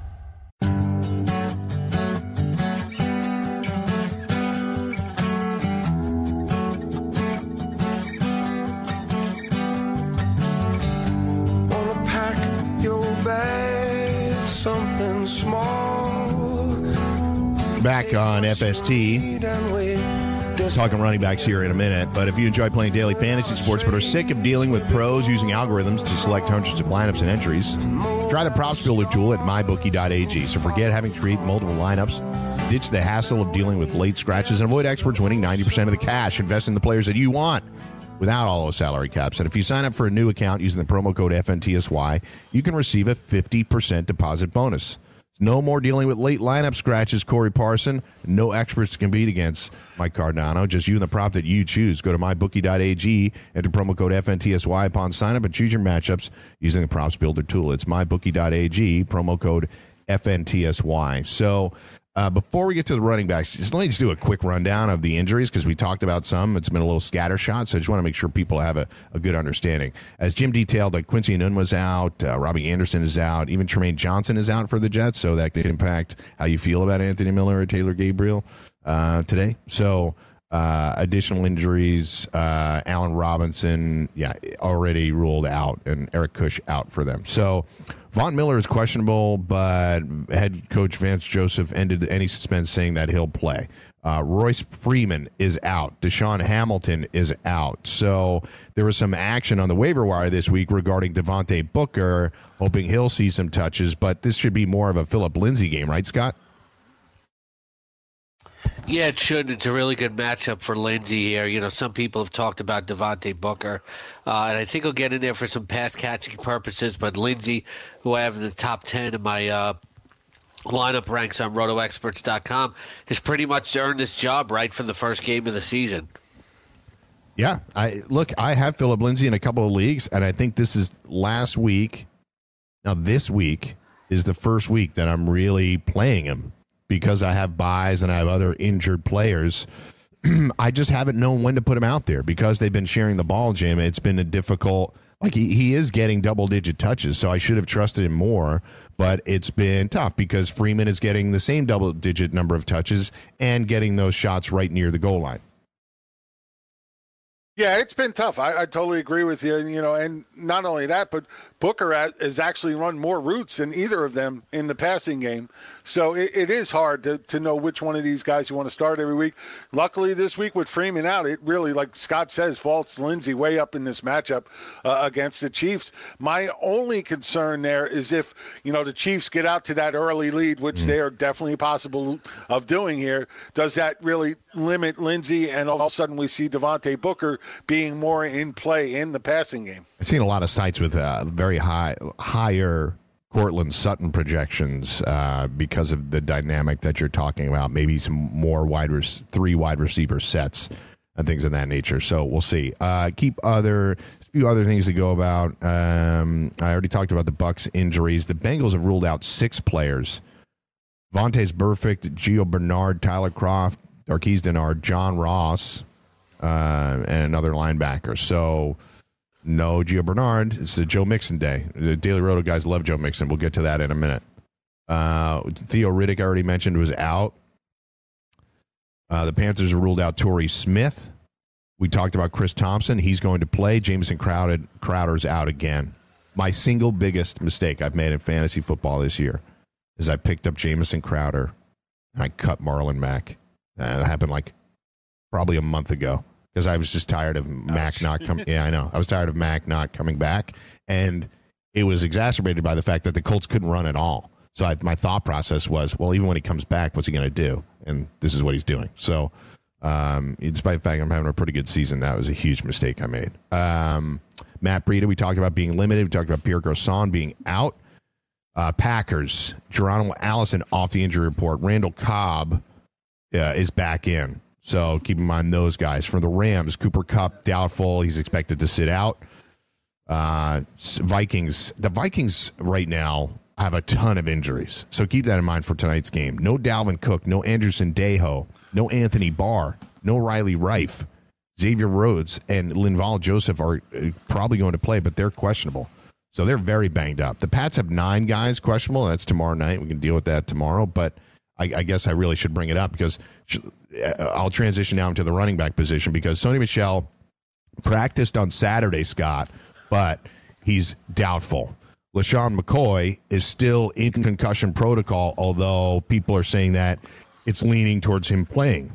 Speaker 3: On FST. Talking running backs here in a minute, but if you enjoy playing daily fantasy sports but are sick of dealing with pros using algorithms to select hundreds of lineups and entries, try the props builder tool at mybookie.ag. So forget having to create multiple lineups, ditch the hassle of dealing with late scratches, and avoid experts winning 90% of the cash. Invest in the players that you want without all those salary caps. And if you sign up for a new account using the promo code FNTSY, you can receive a 50% deposit bonus. No more dealing with late lineup scratches, Corey Parson. No experts to compete against Mike Cardano. Just you and the prop that you choose. Go to mybookie.ag, enter promo code FNTSY upon sign up, and choose your matchups using the props builder tool. It's mybookie.ag, promo code FNTSY. So uh, before we get to the running backs, just let me just do a quick rundown of the injuries because we talked about some. It's been a little scattershot, so I just want to make sure people have a, a good understanding. As Jim detailed, like Quincy Enunwa was out, uh, Robby Anderson is out, even Trumaine Johnson is out for the Jets, so that could impact how you feel about Anthony Miller or Taylor Gabriel uh, today. So. Uh, additional injuries. Uh, Allen Robinson, yeah, already ruled out, and Eric Kush out for them. So Von Miller is questionable, but head coach Vance Joseph ended any suspense saying that he'll play. Uh, Royce Freeman is out. DaeSean Hamilton is out. So there was some action on the waiver wire this week regarding Devontae Booker, hoping he'll see some touches, but this should be more of a Phillip Lindsay game, right, Scott?
Speaker 4: Yeah, it should. It's a really good matchup for Lindsay here. You know, some people have talked about Devontae Booker, uh, and I think he'll get in there for some pass catching purposes. But Lindsay, who I have in the top 10 in my uh, lineup ranks on rotoexperts.com, has pretty much earned this job right from the first game of the season.
Speaker 3: Yeah, I look. I have Phillip Lindsay in a couple of leagues, and I think this is last week. Now, this week is the first week that I'm really playing him because I have buys and I have other injured players. [CLEARS THROAT] I just haven't known when to put him out there because they've been sharing the ball, Jim. It's been a difficult like he, he is getting double digit touches, so I should have trusted him more, but it's been tough because Freeman is getting the same double digit number of touches and getting those shots right near the goal line.
Speaker 5: Yeah, it's been tough. I, I, totally agree with you. You know, and not only that, but Booker has actually run more routes than either of them in the passing game. So it, it is hard to, to know which one of these guys you want to start every week. Luckily, this week with Freeman out, it really, like Scott says, vaults Lindsay way up in this matchup uh, against the Chiefs. My only concern there is if, you know, the Chiefs get out to that early lead, which mm. they are definitely possible of doing here, does that really limit Lindsay? And all of a sudden we see Devontae Booker being more in play in the passing game.
Speaker 3: I've seen a lot of sites with uh, very high, higher Courtland Sutton projections uh, because of the dynamic that you're talking about. Maybe some more wide res- three wide receiver sets and things of that nature. So we'll see. Uh, keep other few other things to go about. Um, I already talked about the Bucs injuries. The Bengals have ruled out six players: Vontaze Burfict, Gio Bernard, Tyler Kroft, Darqueze Dennard, John Ross, uh, and another linebacker. So no, Gio Bernard. It's the Joe Mixon day. The Daily Roto guys love Joe Mixon. We'll get to that in a minute. Uh, Theo Riddick, I already mentioned, was out. Uh, the Panthers ruled out Torrey Smith. We talked about Chris Thompson. He's going to play. Jamison Crowder, Crowder's out again. My single biggest mistake I've made in fantasy football this year is I picked up Jamison Crowder and I cut Marlon Mack. That happened like probably a month ago. Because I was just tired of Mack not coming. [LAUGHS] Yeah, I know. I was tired of Mack not coming back, and it was exacerbated by the fact that the Colts couldn't run at all. So I, my thought process was, well, even when he comes back, what's he going to do? And this is what he's doing. So, um, despite the fact I'm having a pretty good season, that was a huge mistake I made. Um, Matt Breida, we talked about being limited. We talked about Pierre Garcon being out. Uh, Packers, Geronimo Allison off the injury report. Randall Cobb uh, is back in. So keep in mind those guys. For the Rams, Cooper Kupp, doubtful. He's expected to sit out. Uh, Vikings, the Vikings right now have a ton of injuries. So keep that in mind for tonight's game. No Dalvin Cook, no Anderson Sendejo, no Anthony Barr, no Riley Reiff. Xavier Rhodes and Linval Joseph are uh, probably going to play, but they're questionable. So they're very banged up. The Pats have nine guys questionable. That's tomorrow night. We can deal with that tomorrow. But I, I guess I really should bring it up because uh, I'll transition now into the running back position because Sony Michel practiced on Saturday, Scott, but he's doubtful. LeSean McCoy is still in concussion protocol, although people are saying that it's leaning towards him playing.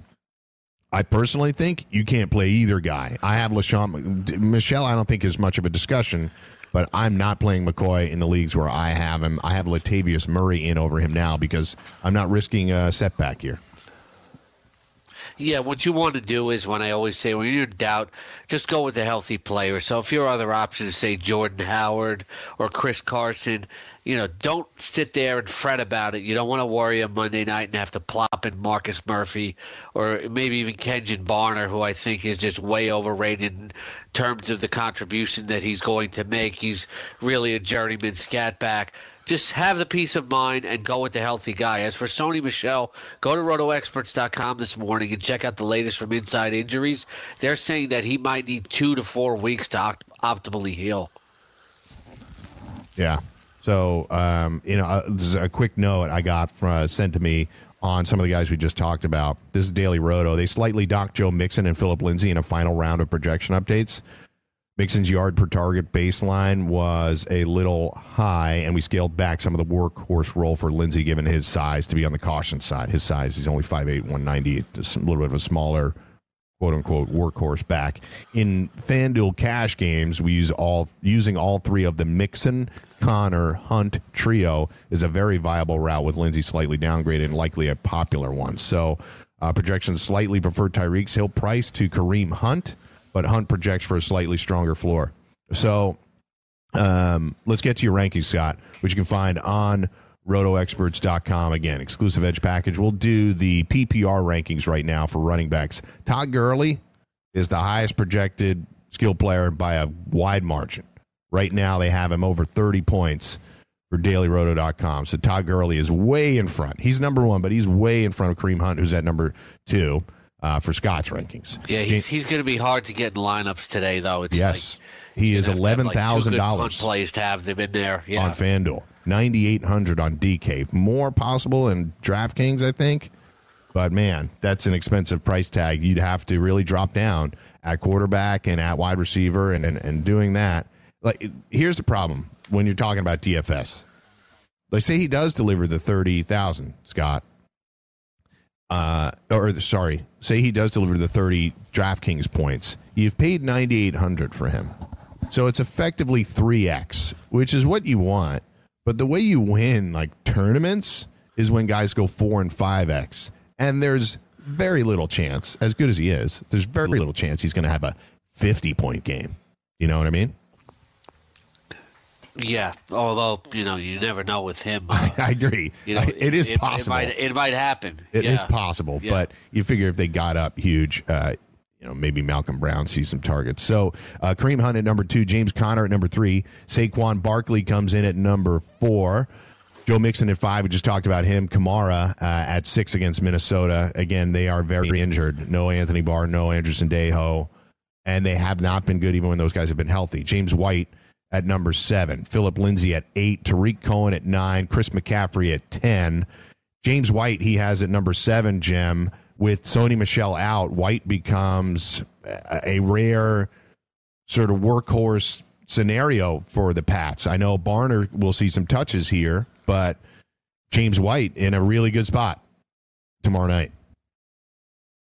Speaker 3: I personally think you can't play either guy. I have LeSean Michelle, I don't think is much of a discussion, but I'm not playing McCoy in the leagues where I have him. I have Latavius Murray in over him now because I'm not risking a setback here.
Speaker 4: Yeah, what you want to do is when I always say when you're in doubt, just go with a healthy player. So if your other options say Jordan Howard or Chris Carson, you know, don't sit there and fret about it. You don't want to worry on Monday night and have to plop in Marcus Murphy or maybe even Kenjon Barner, who I think is just way overrated in terms of the contribution that he's going to make. He's really a journeyman scat back just have the peace of mind and go with the healthy guy. As for Sony Michel, go to rotoexperts.com this morning and check out the latest from Inside Injuries. They're saying that he might need two to four weeks to opt- optimally heal.
Speaker 3: Yeah. So, um, you know, uh, this is a quick note I got from, uh, sent to me on some of the guys we just talked about. This is Daily Roto. They slightly docked Joe Mixon and Phillip Lindsay in a final round of projection updates. Mixon's yard per target baseline was a little high, and we scaled back some of the workhorse role for Lindsay, given his size, to be on the caution side. His size, he's only 5'8, 190, a little bit of a smaller, quote unquote, workhorse back. In FanDuel cash games, we use all using all three of the Mixon, Conner, Hunt trio is a very viable route with Lindsay slightly downgraded and likely a popular one. So, uh, projections slightly prefer Tyreek's Hill price to Kareem Hunt but Hunt projects for a slightly stronger floor. So um, let's get to your rankings, Scott, which you can find on rotoexperts.com. Again, exclusive edge package. We'll do the PPR rankings right now for running backs. Todd Gurley is the highest projected skill player by a wide margin. Right now, they have him over 30 points for dailyroto.com. So Todd Gurley is way in front. He's number one, but he's way in front of Kareem Hunt, who's at number two uh, for Scott's rankings.
Speaker 4: Yeah, he's, he's going to be hard to get in lineups today, though. It's
Speaker 3: yes, like, he is eleven thousand like dollars
Speaker 4: plays to have them in there yeah.
Speaker 3: on FanDuel. Ninety eight hundred on DK. More possible in DraftKings, I think. But man, that's an expensive price tag. You'd have to really drop down at quarterback and at wide receiver, and and, and doing that. Like, here's the problem when you're talking about DFS. Let's say he does deliver the thirty thousand, Scott uh, or sorry, say he does deliver the 30 DraftKings points, you've paid 9,800 for him. So it's effectively 3x, which is what you want. But the way you win like tournaments is when guys go 4 and 5x. And there's very little chance, as good as he is, there's very little chance he's going to have a 50 point game. You know what I mean?
Speaker 4: Yeah, although you know you never know with him. [LAUGHS]
Speaker 3: Uh, I agree. You know, it is
Speaker 4: it,
Speaker 3: possible.
Speaker 4: It might, it might happen.
Speaker 3: It
Speaker 4: yeah.
Speaker 3: is possible, yeah. but you figure if they got up huge, uh, you know, maybe Malcolm Brown sees some targets. So uh, Kareem Hunt at number two, James Conner at number three, Saquon Barkley comes in at number four. Joe Mixon at five. We just talked about him. Kamara uh, at six against Minnesota. Again, they are very injured. No Anthony Barr, no Anderson Sendejo, and they have not been good even when those guys have been healthy. James White at number seven, Phillip Lindsay at eight, Tarik Cohen at nine, Chris McCaffrey at 10. James White, he has at number seven, Jim. With Sony Michel out, White becomes a rare sort of workhorse scenario for the Pats. I know Barner will see some touches here, but James White in a really good spot tomorrow night.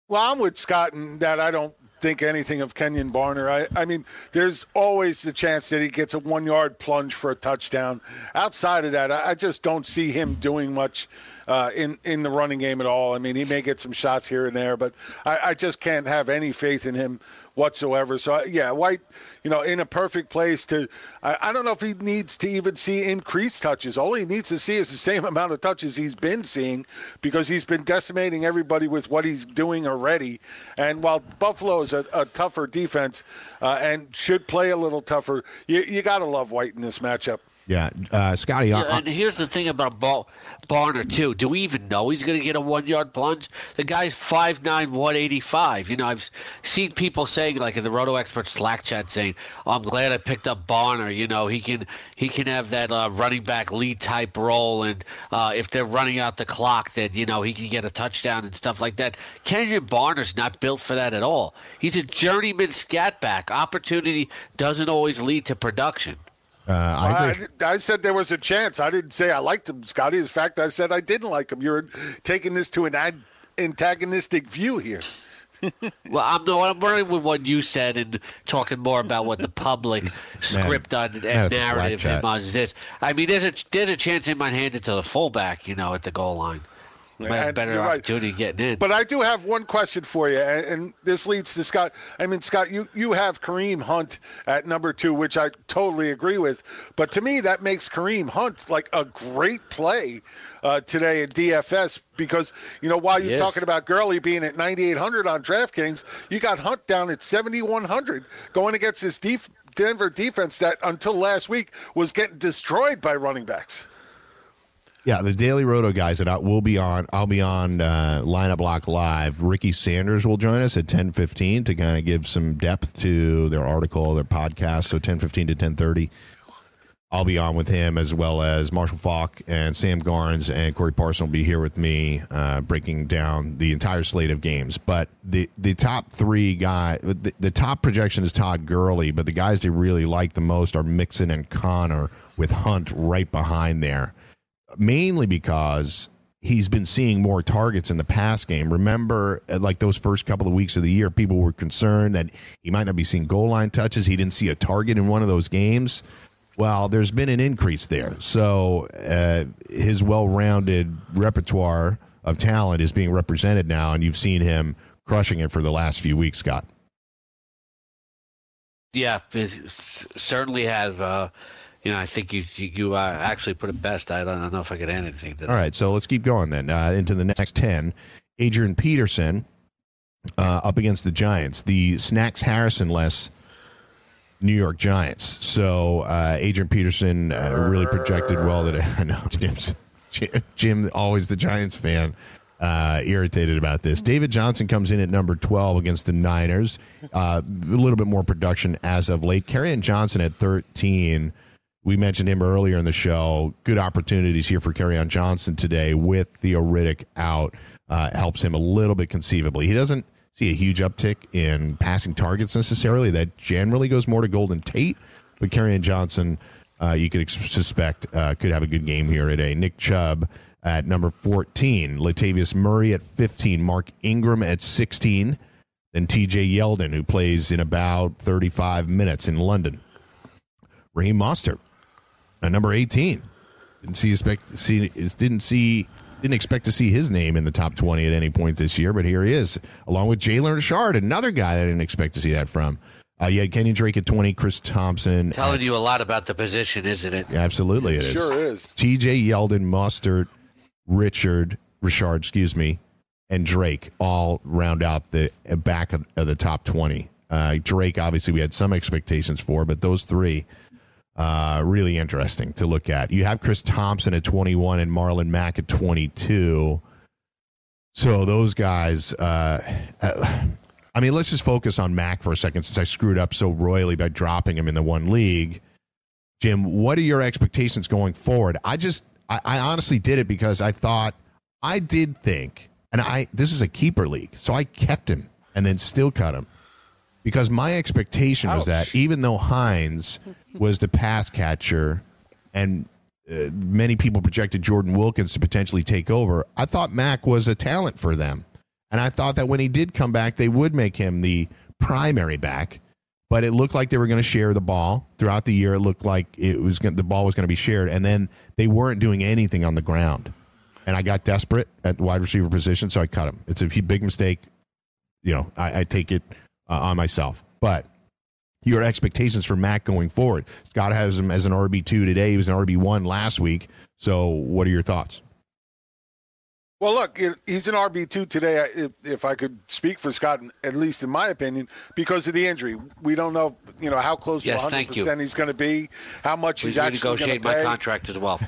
Speaker 5: Well, I'm with Scott in that I don't think anything of Kenjon Barner. I, I mean, there's always the chance that he gets a one yard plunge for a touchdown. Outside of that, I, I just don't see him doing much uh, in in the running game at all. I mean, he may get some shots here and there, but I, I just can't have any faith in him whatsoever. So yeah, White, you know, in a perfect place to. I, I, don't know if he needs to even see increased touches. All he needs to see is the same [LAUGHS] amount of touches he's been seeing, because he's been decimating everybody with what he's doing already. And while Buffalo is a, a tougher defense uh, and should play a little tougher, you, you got to love White in this matchup.
Speaker 3: Yeah, uh, Scotty.
Speaker 4: Yeah, uh, and here's the thing about Ball, Barner too. Do we even know he's going to get a one yard plunge? The guy's 5'9", 185. You know, I've seen people saying like in the Roto Expert Slack chat saying, oh, "I'm glad I picked up Barner. You know, he can he can have that uh, running back lead type role, and uh, if they're running out the clock, then you know he can get a touchdown and stuff like that." Kenjon Barner's not built for that at all. He's a journeyman scat back. Opportunity doesn't always lead to production.
Speaker 3: Uh, I,
Speaker 5: I, I, said there was a chance. I didn't say I liked him, Scotty. In fact, I said I didn't like him. You're taking this to an ad- antagonistic view here. [LAUGHS]
Speaker 4: well, I'm no, I'm running with what you said and talking more about what the public [LAUGHS] script on and narrative him on this. I mean, there's a there's a chance he might hand it to the fullback, you know, at the goal line. Might have better opportunity right. getting in.
Speaker 5: But I do have one question for you, and, and, this leads to Scott. I mean, Scott, you, you have Kareem Hunt at number two, which I totally agree with. But to me, that makes Kareem Hunt like a great play uh, today at DFS because, you know, while you're yes. talking about Gurley being at 9,800 on DraftKings, you got Hunt down at 7,100 going against this def- Denver defense that until last week was getting destroyed by running backs.
Speaker 3: Yeah, the Daily Roto guys that I will be on. I'll be on uh, Lineup Lock live. Ricky Sanders will join us at ten fifteen to kind of give some depth to their article, their podcast. So ten fifteen to ten thirty. I'll be on with him as well as Marshall Faulk and Sam Garnes and Corey Parson will be here with me, uh, breaking down the entire slate of games. But the the top three guy, the, the top projection is Todd Gurley, but the guys they really like the most are Mixon and Conner with Hunt right behind there mainly because he's been seeing more targets in the pass game. Remember, like those first couple of weeks of the year, people were concerned that he might not be seeing goal line touches. He didn't see a target in one of those games. Well, there's been an increase there. So uh, his well rounded repertoire of talent is being represented now, and you've seen him crushing it for the last few weeks, Scott.
Speaker 4: Yeah, certainly has. Uh, you know, I think you you, uh, actually put it best. I don't, know if I could add anything. To that.
Speaker 3: All right, so let's keep going then uh, into the next ten. Adrian Peterson uh, up against the Giants, the Snacks Harrison less New York Giants. So uh, Adrian Peterson uh, really projected well. today. [LAUGHS] I know Jim's Jim, always the Giants fan. Uh, irritated about this. David Johnson comes in at number 12 against the Niners. Uh, a little bit more production as of late. Kerryon Johnson at 13 we mentioned him earlier in the show. Good opportunities here for Kerryon Johnson today with Theo Riddick out. Uh, helps him a little bit conceivably. He doesn't see a huge uptick in passing targets necessarily. That generally goes more to Golden Tate. But Kerryon Johnson, uh, you could suspect, uh, could have a good game here today. Nick Chubb at number 14. Latavius Murray at 15. Mark Ingram at 16. Then TJ Yeldon, who plays in about 35 minutes in London. Raheem Mostert uh, number 18. Didn't see expect see didn't see didn't expect to see his name in the top 20 at any point this year, but here he is, along with Jalen Richard, another guy I didn't expect to see that from. Uh, you had Kenny Drake at 20, Chris Thompson.
Speaker 4: Telling
Speaker 3: at,
Speaker 4: you a lot about the position, isn't it?
Speaker 3: Absolutely, it is.
Speaker 5: Sure is.
Speaker 3: TJ Yeldon, Mustard, Richard, Richard, excuse me, and Drake all round out the back of, of the top 20. Uh, Drake, obviously, we had some expectations for, but those three uh, really interesting to look at. You have Chris Thompson at 21 and Marlon Mack at 22. So those guys, uh, uh, I mean, let's just focus on Mack for a second since I screwed up so royally by dropping him in the one league. Jim, what are your expectations going forward? I just, I, I honestly did it because I thought, I did think, and I, this is a keeper league, so I kept him and then still cut him because my expectation Ouch. was that even though Hines was the pass catcher and uh, many people projected Jordan Wilkins to potentially take over, I thought Mack was a talent for them. And I thought that when he did come back, they would make him the primary back, but it looked like they were going to share the ball throughout the year. It looked like it was gonna, the ball was going to be shared, and then they weren't doing anything on the ground. And I got desperate at wide receiver position, so I cut him. It's a big mistake. You know, I, I take it uh, on myself, but your expectations for Mack going forward. Scott has him as an RB two today. He was an RB one last week. So, what are your thoughts?
Speaker 5: Well, look, he's an RB two today. If, if, I could speak for Scott, at least in my opinion, because of the injury, we don't know, you know, how close
Speaker 4: yes,
Speaker 5: to 100 percent he's going to be, how much
Speaker 4: Please
Speaker 5: he's actually
Speaker 4: going to
Speaker 5: pay.
Speaker 4: my contract as well.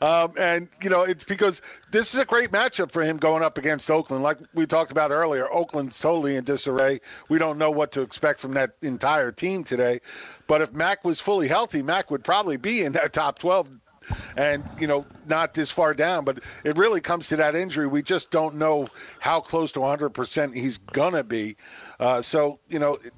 Speaker 4: [LAUGHS]
Speaker 5: um, and you know, it's because this is a great matchup for him going up against Oakland. Like we talked about earlier, Oakland's totally in disarray. We don't know what to expect from that entire team today. But if Mack was fully healthy, Mack would probably be in that top 12 and you know not this far down. But it really comes to that injury. We just don't know how close to 100 percent he's gonna be. Uh, so you know. It,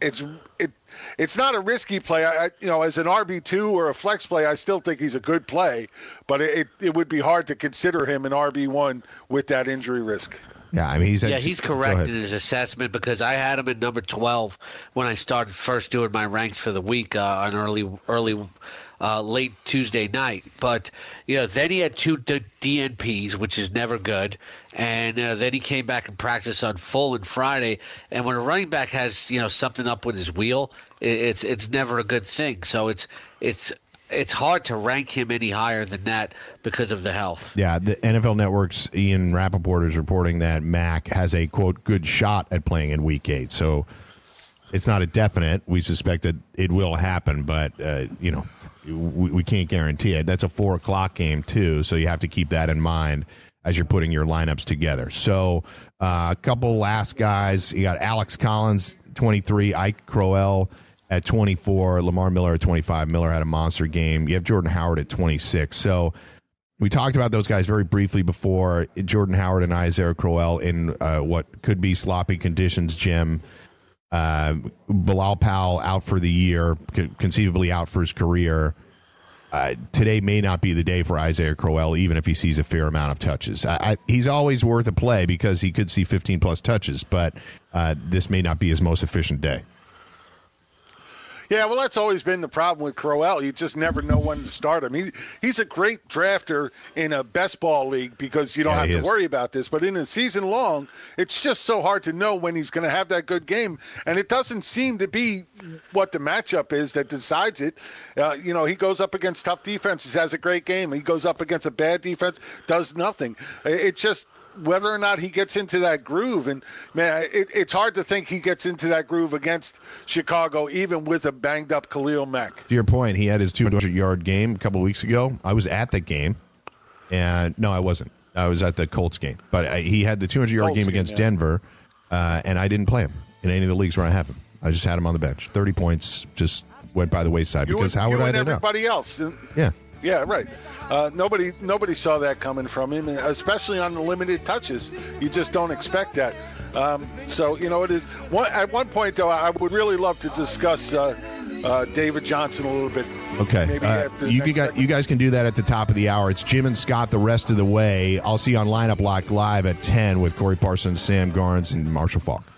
Speaker 5: it's it it's not a risky play. I, you know, as an RB two or a flex play, I still think he's a good play, but it it would be hard to consider him an RB one with that injury risk.
Speaker 3: Yeah, I mean he's
Speaker 4: yeah he's correct in his assessment because I had him at number twelve when I started first doing my ranks for the week uh, on early early uh, late Tuesday night. But you know, then he had two D- DNPs, which is never good, and uh, then he came back and practiced on full on Friday. And when a running back has you know something up with his wheel, it, it's it's never a good thing. So it's it's it's hard to rank him any higher than that because of the health.
Speaker 3: Yeah, the NFL Network's Ian Rapoport is reporting that Mack has a quote good shot at playing in Week Eight. So it's not a definite. We suspect that it will happen, but uh, you know we, we can't guarantee it. That's a four o'clock game too, so you have to keep that in mind as you're putting your lineups together. So uh, a couple last guys. You got Alex Collins, 23, Ike Crowell at 24, Lamar Miller at 25. Miller had a monster game. You have Jordan Howard at 26. So we talked about those guys very briefly before. Jordan Howard and Isaiah Crowell in uh, what could be sloppy conditions, Jim. Uh, Bilal Powell out for the year, conceivably out for his career. Uh, today may not be the day for Isaiah Crowell, even if he sees a fair amount of touches. I, I, he's always worth a play because he could see 15 plus touches, but uh, this may not be his most efficient day.
Speaker 5: Yeah, well, that's always been the problem with Crowell. You just never know when to start him. He, he's a great drafter in a best ball league because you don't yeah, have to is. worry about this. But in a season long, it's just so hard to know when he's going to have that good game. And it doesn't seem to be what the matchup is that decides it. Uh, you know, he goes up against tough defenses, has a great game. He goes up against a bad defense, does nothing. It just whether or not he gets into that groove. And man, it, it's hard to think he gets into that groove against Chicago, even with a banged up Khalil Mack.
Speaker 3: To your point, he had his 200 yard game a couple weeks ago. I was at that game, and no, I wasn't. I was at the Colts game, but I, he had the 200 yard game against yeah. Denver, uh, and I didn't play him in any of the leagues where I have him. I just had him on the bench. 30 points just went by the wayside
Speaker 5: you
Speaker 3: because how would I
Speaker 5: know?
Speaker 3: Everybody
Speaker 5: else.
Speaker 3: Yeah.
Speaker 5: Yeah, right. Uh, nobody nobody saw that coming from him, especially on the limited touches. You just don't expect that. Um, so you know it is. One, at one point though, I would really love to discuss uh, uh, David Johnson a little bit.
Speaker 3: Okay, you, got, you guys can do that at the top of the hour. It's Jim and Scott the rest of the way. I'll see you on Lineup Lock live at ten with Corey Parsons, Sam Garnes, and Marshall Faulk.